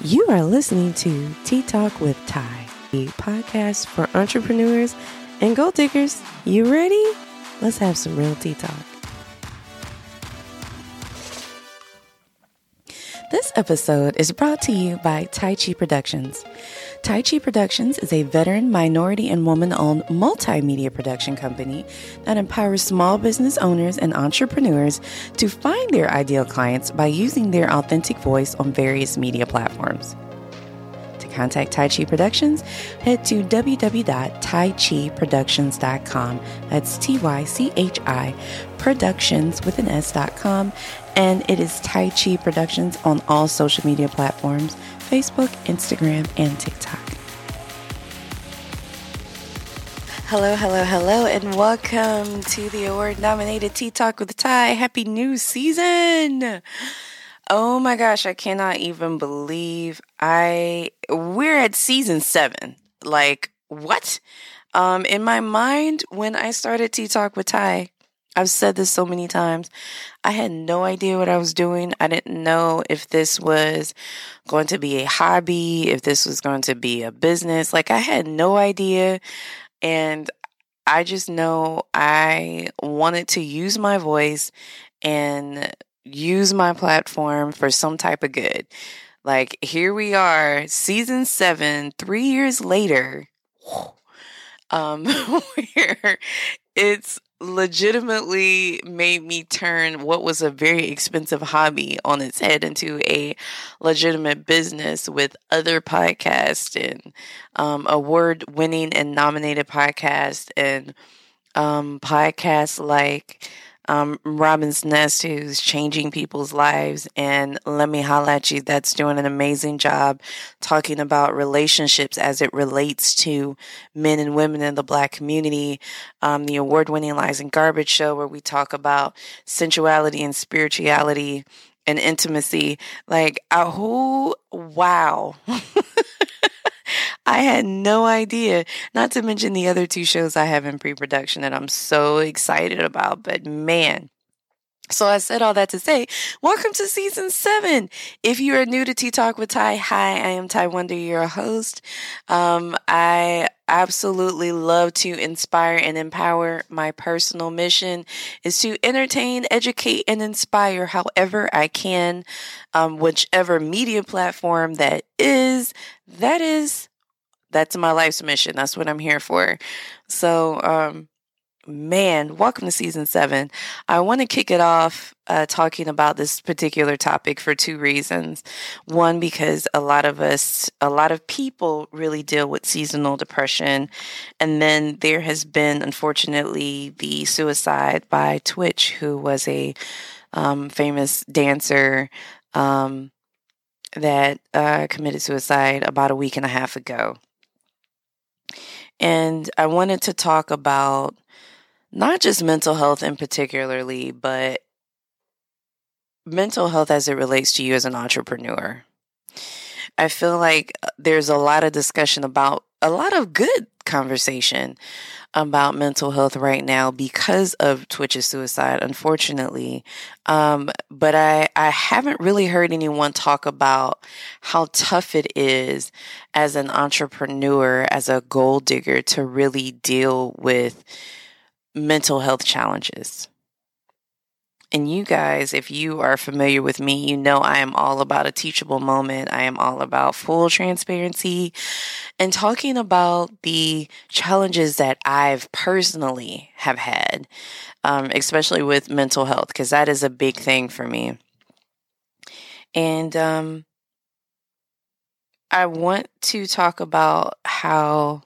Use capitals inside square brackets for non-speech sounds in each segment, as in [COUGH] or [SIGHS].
You are listening to Tea Talk with Ty, a podcast for entrepreneurs and gold diggers. You ready? Let's have some real tea talk. Episode is brought to you by TyChi Productions. TyChi Productions is a veteran, minority, and woman owned multimedia production company that empowers small business owners and entrepreneurs to find their ideal clients by using their authentic voice on various media platforms. To contact TyChi Productions, head to www.tychiproductions.com. That's T Y C H I Productions with an S.com and it is TyChi Productions on all social media platforms Facebook, Instagram, and TikTok. Hello, hello, hello, and welcome to the award nominated Tea Talk with Ty. Happy new season! Oh my gosh, I cannot even believe I we're at season seven. Like, what? Um, in my mind, when I started Tea Talk with Ty, I've said this so many times. I had no idea what I was doing. I didn't know if this was going to be a hobby, if this was going to be a business. Like, I had no idea. And I just know I wanted to use my voice and use my platform for some type of good. Like, here we are, season seven, three years later. Um, [LAUGHS] where it's legitimately made me turn what was a very expensive hobby on its head into a legitimate business with other podcasts and um, award winning and nominated podcasts and um, podcasts like um, Robin's Nest, who's changing people's lives, and Let Me Holla at You, that's doing an amazing job talking about relationships as it relates to men and women in the Black community. Um, the award winning Lies and Garbage show, where we talk about sensuality and spirituality and intimacy. Like, a who, wow. [LAUGHS] I had no idea. Not to mention the other two shows I have in pre production that I'm so excited about. But man, so I said all that to say, welcome to season seven. If you are new to Tea Talk with Ty, hi, I am Ty Wonder, your host. Um, I absolutely love to inspire and empower. My personal mission is to entertain, educate, and inspire however I can, um, whichever media platform that is. That is that's my life's mission. That's what I'm here for. So, um, man, welcome to season seven. I want to kick it off uh, talking about this particular topic for two reasons. One, because a lot of us, a lot of people really deal with seasonal depression. And then there has been, unfortunately, the suicide by Twitch, who was a um, famous dancer. Um, that uh, committed suicide about a week and a half ago. And I wanted to talk about not just mental health in particularly, but mental health as it relates to you as an entrepreneur. I feel like uh, there's a lot of discussion about a lot of good conversation about mental health right now because of Twitch's suicide, unfortunately. Um, but I, I haven't really heard anyone talk about how tough it is as an entrepreneur, as a gold digger to really deal with mental health challenges. And you guys, if you are familiar with me, you know I am all about a teachable moment. I am all about full transparency and talking about the challenges that I've personally have had, um, especially with mental health, because that is a big thing for me. And um, I want to talk about how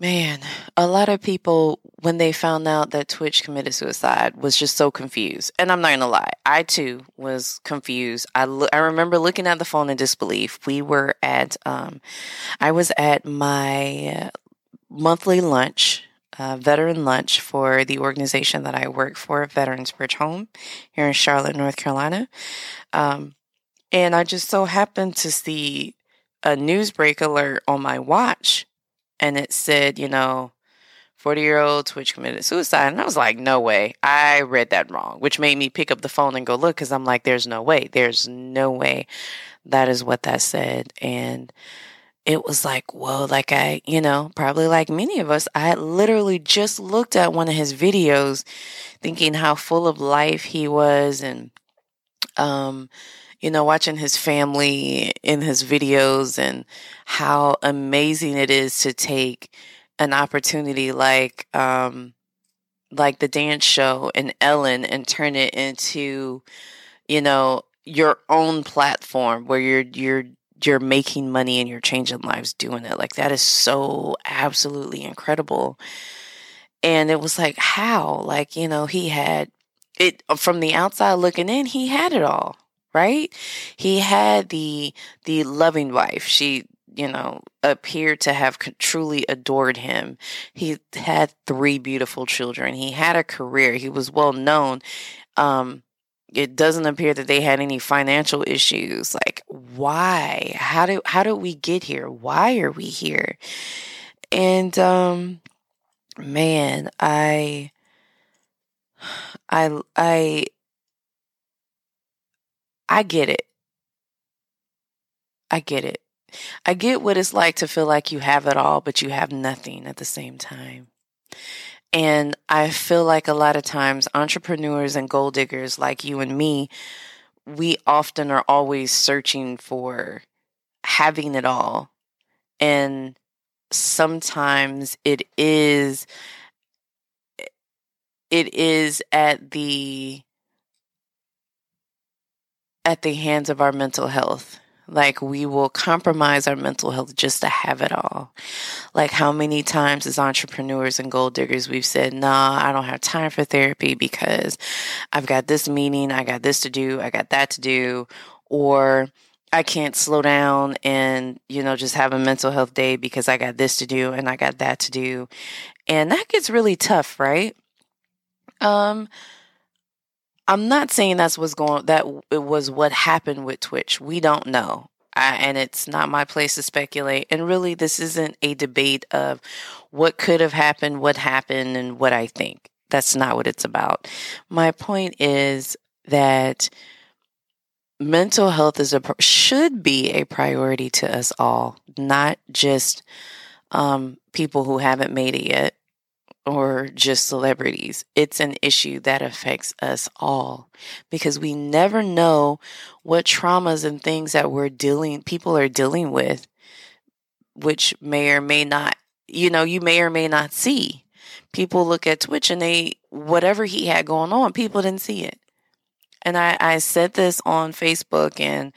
Man, a lot of people, when they found out that Twitch committed suicide, was just so confused. And I'm not gonna lie, I too was confused. I lo- I remember looking at the phone in disbelief. We were at, um, I was at my monthly lunch, uh, veteran lunch for the organization that I work for, Veterans Bridge Home, here in Charlotte, North Carolina. Um, and I just so happened to see a news break alert on my watch and it said, you know, 40 year old Twitch committed suicide. And I was like, no way. I read that wrong, which made me pick up the phone and go look because I'm like, there's no way. There's no way that is what that said. And it was like, whoa, like I, you know, probably like many of us, I literally just looked at one of his videos thinking how full of life he was and, um, you know, watching his family in his videos and how amazing it is to take an opportunity like, um, like the dance show and Ellen and turn it into, you know, your own platform where you're, you're, you're making money and you're changing lives doing it. Like that is so absolutely incredible. And it was like, how? Like, you know, he had it from the outside looking in, he had it all, right? He had the the loving wife. She, you know, appeared to have truly adored him. He had three beautiful children. He had a career. He was well known. Um, it doesn't appear that they had any financial issues like why how do how did we get here why are we here and um man i i i i get it i get it i get what it's like to feel like you have it all but you have nothing at the same time and I feel like a lot of times entrepreneurs and gold diggers like you and me, we often are always searching for having it all. And sometimes it is it is at the at the hands of our mental health like we will compromise our mental health just to have it all. Like how many times as entrepreneurs and gold diggers we've said, nah, I don't have time for therapy because I've got this meeting, I got this to do, I got that to do, or I can't slow down and, you know, just have a mental health day because I got this to do and I got that to do. And that gets really tough, right? Um, I'm not saying that's what's going that it was what happened with Twitch. We don't know. I, and it's not my place to speculate. And really, this isn't a debate of what could have happened, what happened, and what I think. That's not what it's about. My point is that mental health is a should be a priority to us all, not just um, people who haven't made it yet or just celebrities. It's an issue that affects us all because we never know what traumas and things that we're dealing, people are dealing with, which may or may not, you know, you may or may not see. People look at Twitch and they, whatever he had going on, people didn't see it. And I, I said this on Facebook and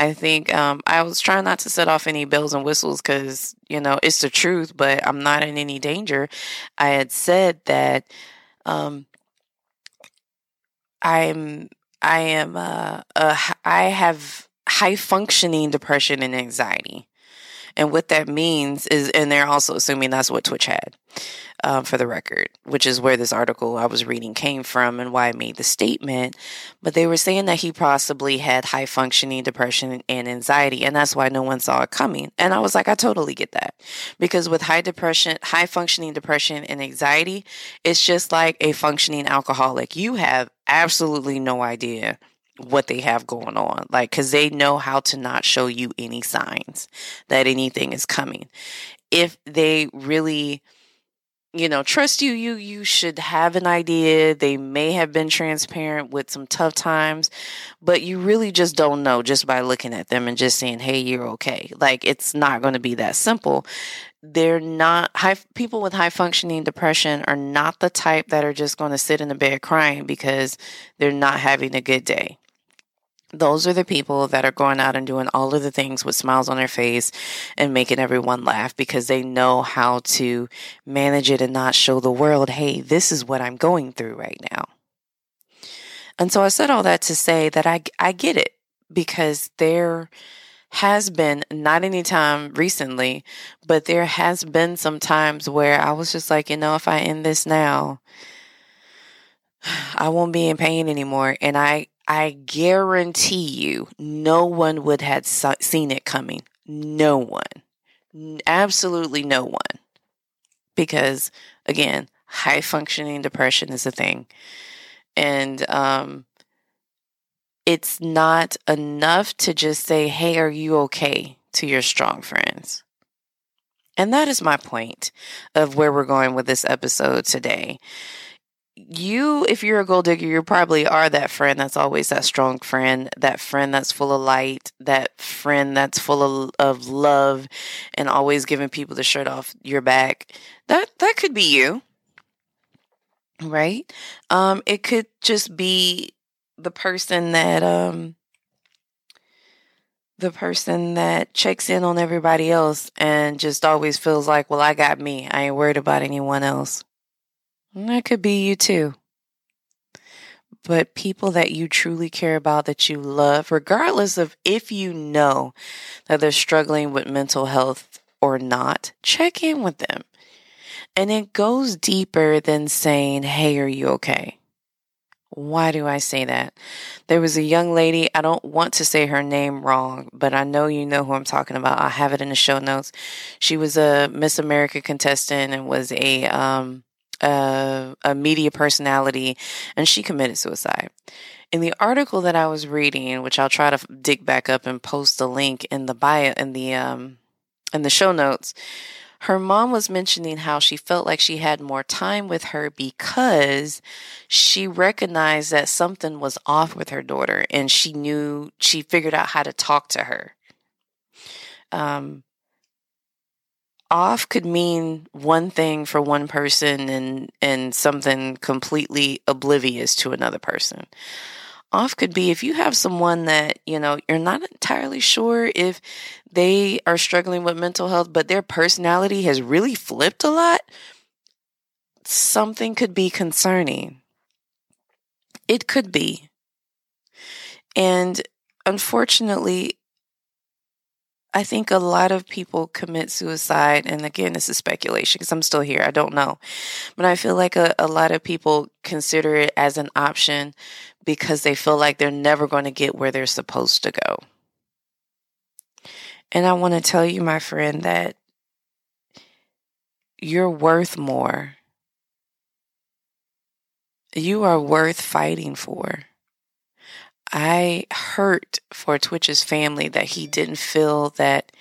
I think um, I was trying not to set off any bells and whistles because, you know, it's the truth, but I'm not in any danger. I had said that um, I'm, I am, uh, uh, I have high functioning depression and anxiety. And what that means is, and they're also assuming that's what Twitch had um, for the record, which is where this article I was reading came from and why I made the statement. But they were saying that he possibly had high functioning depression and anxiety, and that's why no one saw it coming. And I was like, I totally get that. Because with high depression, high functioning depression and anxiety, it's just like a functioning alcoholic. You have absolutely no idea what they have going on. Like, cause they know how to not show you any signs that anything is coming. If they really, you know, trust you, you, you should have an idea. They may have been transparent with some tough times, but you really just don't know just by looking at them and just saying, Hey, you're okay. Like it's not going to be that simple. They're not high people with high functioning depression are not the type that are just going to sit in the bed crying because they're not having a good day those are the people that are going out and doing all of the things with smiles on their face and making everyone laugh because they know how to manage it and not show the world, hey, this is what I'm going through right now. And so I said all that to say that I, I get it because there has been, not any time recently, but there has been some times where I was just like, you know, if I end this now, [SIGHS] I won't be in pain anymore. And I, I guarantee you, no one would have seen it coming. No one. Absolutely no one. because again, high functioning depression is a thing. And um, it's not enough to just say, Hey, are you okay? to your strong friends. And that is my point of where we're going with this episode today you, if you're a gold digger, you probably are that friend that's always that strong friend, that friend that's full of light, that friend that's full of, of love and always giving people the shirt off your back. That that could be you. Right? Um, it could just be the person that um the person that checks in on everybody else and just always feels like, well, I got me. I ain't worried about anyone else. That could be you too. But people that you truly care about, that you love, regardless of if you know that they're struggling with mental health or not, check in with them. And it goes deeper than saying, Hey, are you okay? Why do I say that? There was a young lady, I don't want to say her name wrong, but I know you know who I'm talking about. I have it in the show notes. She was a Miss America contestant and was a um, a, a media personality, and she committed suicide. In the article that I was reading, which I'll try to dig back up and post the link in the bio in the um in the show notes, her mom was mentioning how she felt like she had more time with her because she recognized that something was off with her daughter and she knew she figured out how to talk to her. Um, off could mean one thing for one person and and something completely oblivious to another person. Off could be if you have someone that, you know, you're not entirely sure if they are struggling with mental health, but their personality has really flipped a lot, something could be concerning. It could be. And unfortunately, I think a lot of people commit suicide, and again, this is speculation because I'm still here. I don't know. But I feel like a, a lot of people consider it as an option because they feel like they're never going to get where they're supposed to go. And I want to tell you, my friend, that you're worth more. You are worth fighting for. I hurt for Twitch's family that he didn't feel that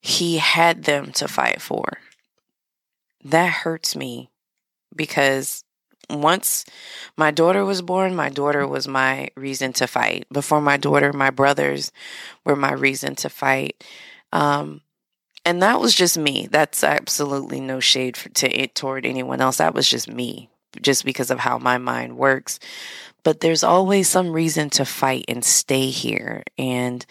he had them to fight for. That hurts me because once my daughter was born, my daughter was my reason to fight. Before my daughter, my brothers were my reason to fight. Um, and that was just me. That's absolutely no shade for, to it toward anyone else. That was just me, just because of how my mind works but there's always some reason to fight and stay here. And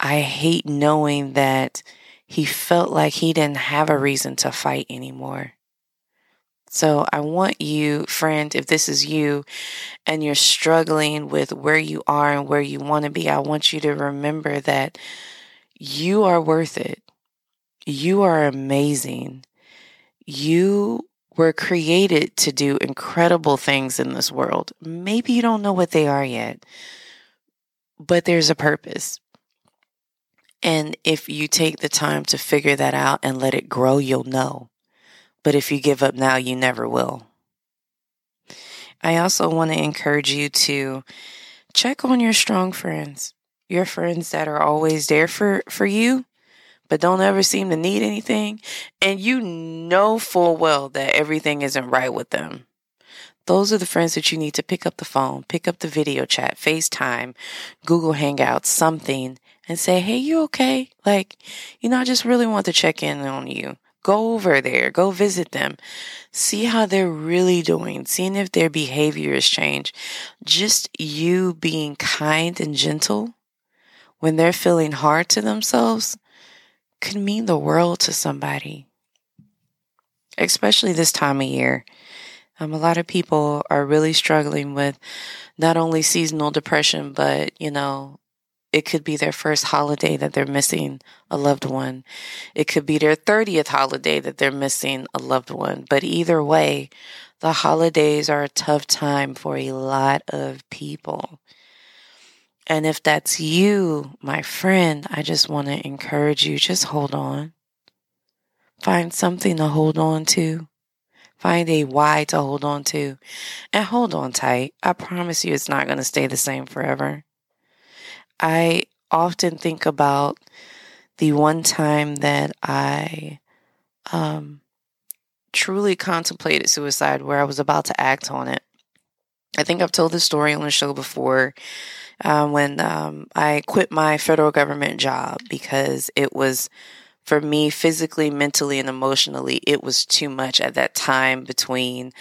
I hate knowing that he felt like he didn't have a reason to fight anymore. So I want you, friend, if this is you and you're struggling with where you are and where you want to be, I want you to remember that you are worth it. You are amazing. You we're created to do incredible things in this world. Maybe you don't know what they are yet, but there's a purpose. And if you take the time to figure that out and let it grow, you'll know. But if you give up now, you never will. I also want to encourage you to check on your strong friends, your friends that are always there for, for you but don't ever seem to need anything, and you know full well that everything isn't right with them. Those are the friends that you need to pick up the phone, pick up the video chat, FaceTime, Google Hangouts, something, and say, Hey, you okay? Like, you know, I just really want to check in on you. Go over there, go visit them, see how they're really doing, seeing if their behavior has changed. Just you being kind and gentle when they're feeling hard to themselves could mean the world to somebody, especially this time of year. Um, a lot of people are really struggling with not only seasonal depression, but, you know, it could be their first holiday that they're missing a loved one. It could be their 30th holiday that they're missing a loved one. But either way, the holidays are a tough time for a lot of people. And if that's you, my friend, I just want to encourage you just hold on. Find something to hold on to. Find a why to hold on to. And hold on tight. I promise you it's not going to stay the same forever. I often think about the one time that I um, truly contemplated suicide where I was about to act on it. I think I've told this story on the show before uh, when um, I quit my federal government job because it was for me physically, mentally, and emotionally, it was too much at that time between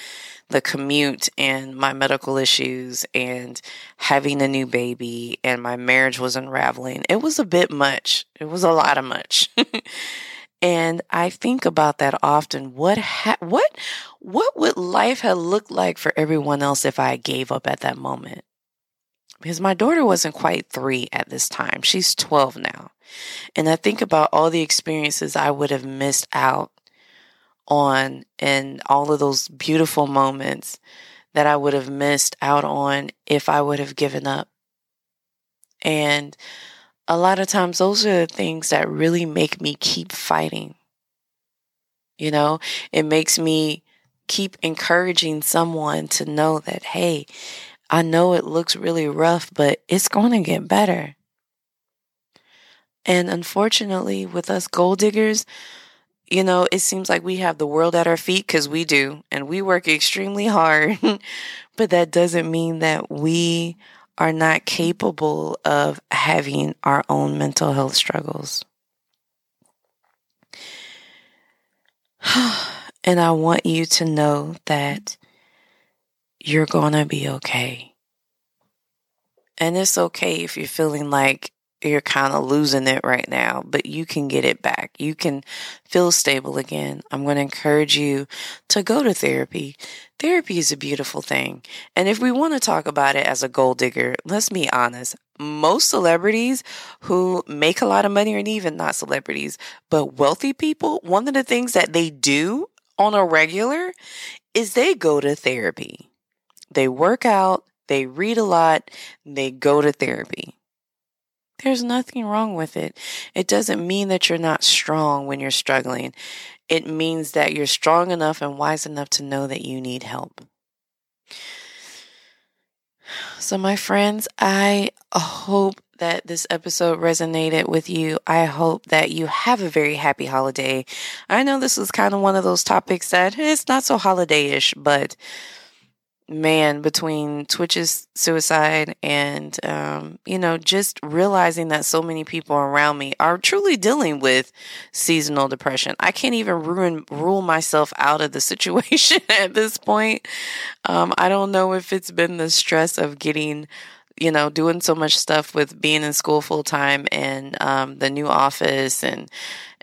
the commute and my medical issues and having a new baby and my marriage was unraveling. It was a bit much. It was a lot of much. [LAUGHS] and I think about that often. What ha- what what would life have looked like for everyone else if I gave up at that moment? Because my daughter wasn't quite 3 at this time. She's 12 now. And I think about all the experiences I would have missed out on and all of those beautiful moments that I would have missed out on if I would have given up. And a lot of times, those are the things that really make me keep fighting. You know, it makes me keep encouraging someone to know that, hey, I know it looks really rough, but it's going to get better. And unfortunately, with us gold diggers, you know, it seems like we have the world at our feet because we do, and we work extremely hard. [LAUGHS] but that doesn't mean that we are not capable of having our own mental health struggles. [SIGHS] and I want you to know that you're going to be okay. And it's okay if you're feeling like you're kind of losing it right now, but you can get it back. You can feel stable again. I'm going to encourage you to go to therapy. Therapy is a beautiful thing. And if we want to talk about it as a gold digger, let's be honest. Most celebrities who make a lot of money, and even not celebrities, but wealthy people, one of the things that they do on a regular is they go to therapy. They work out, they read a lot, they go to therapy. There's nothing wrong with it. It doesn't mean that you're not strong when you're struggling. It means that you're strong enough and wise enough to know that you need help. So, my friends, I hope that this episode resonated with you. I hope that you have a very happy holiday. I know this was kind of one of those topics that eh, it's not so holiday ish, but man between Twitch's suicide and, um, you know, just realizing that so many people around me are truly dealing with seasonal depression. I can't even ruin, rule myself out of the [LAUGHS] situation at this point. Um, I don't know if it's been the stress of getting, you know, doing so much stuff with being in school full time and, um, the new office and,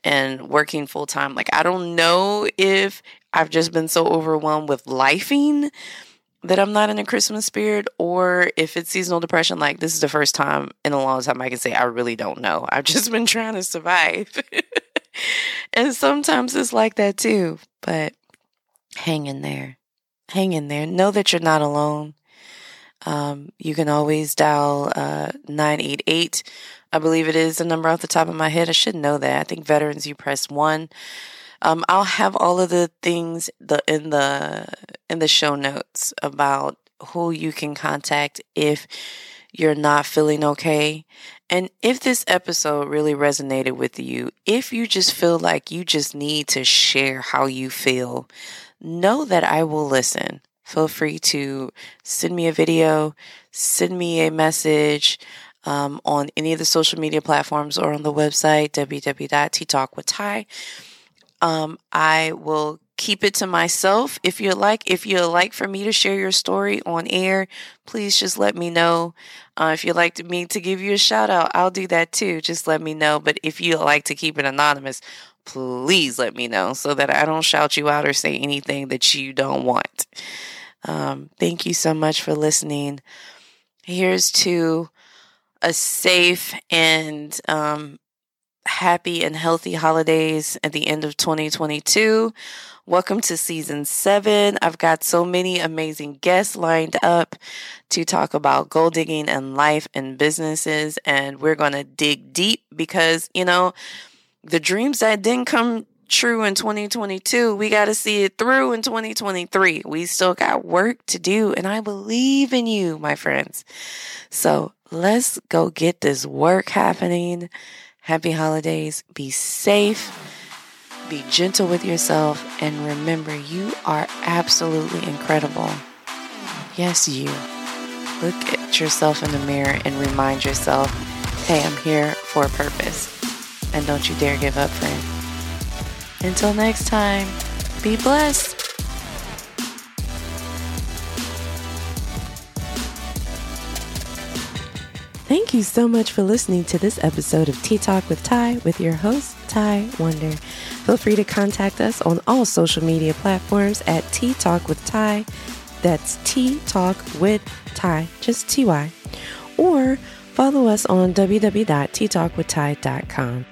and working full time. Like, I don't know if I've just been so overwhelmed with lifing that I'm not in a Christmas spirit, or if it's seasonal depression, like this is the first time in a long time I can say I really don't know. [LAUGHS] I've just been trying to survive. [LAUGHS] and sometimes it's like that too, but hang in there. Hang in there. Know that you're not alone. Um, you can always dial uh, 988. I believe it is the number off the top of my head. I should know that. I think veterans, you press one. Um, I'll have all of the things the in the in the show notes about who you can contact if you're not feeling okay. And if this episode really resonated with you, if you just feel like you just need to share how you feel, know that I will listen. Feel free to send me a video, send me a message um, on any of the social media platforms or on the website www.teatalkwithty. Um, I will keep it to myself. If you like, if you like for me to share your story on air, please just let me know. Uh, if you'd like to, me to give you a shout out, I'll do that too. Just let me know. But if you like to keep it anonymous, please let me know so that I don't shout you out or say anything that you don't want. Um, thank you so much for listening. Here's to a safe and um, happy and healthy holidays at the end of 2022. Welcome to season seven. I've got so many amazing guests lined up to talk about gold digging and life and businesses. And we're going to dig deep because, you know, the dreams that didn't come true in 2022. We got to see it through in 2023. We still got work to do, and I believe in you, my friends. So let's go get this work happening. Happy holidays. Be safe. Be gentle with yourself. And remember, you are absolutely incredible. Yes, you. Look at yourself in the mirror and remind yourself hey, I'm here for a purpose. And don't you dare give up, friend. Until next time, be blessed. Thank you so much for listening to this episode of Tea Talk with Ty with your host, Ty Wonder. Feel free to contact us on all social media platforms at Tea Talk with Ty. That's Tea Talk with Ty, just TY. Or follow us on www.teatalkwithty.com.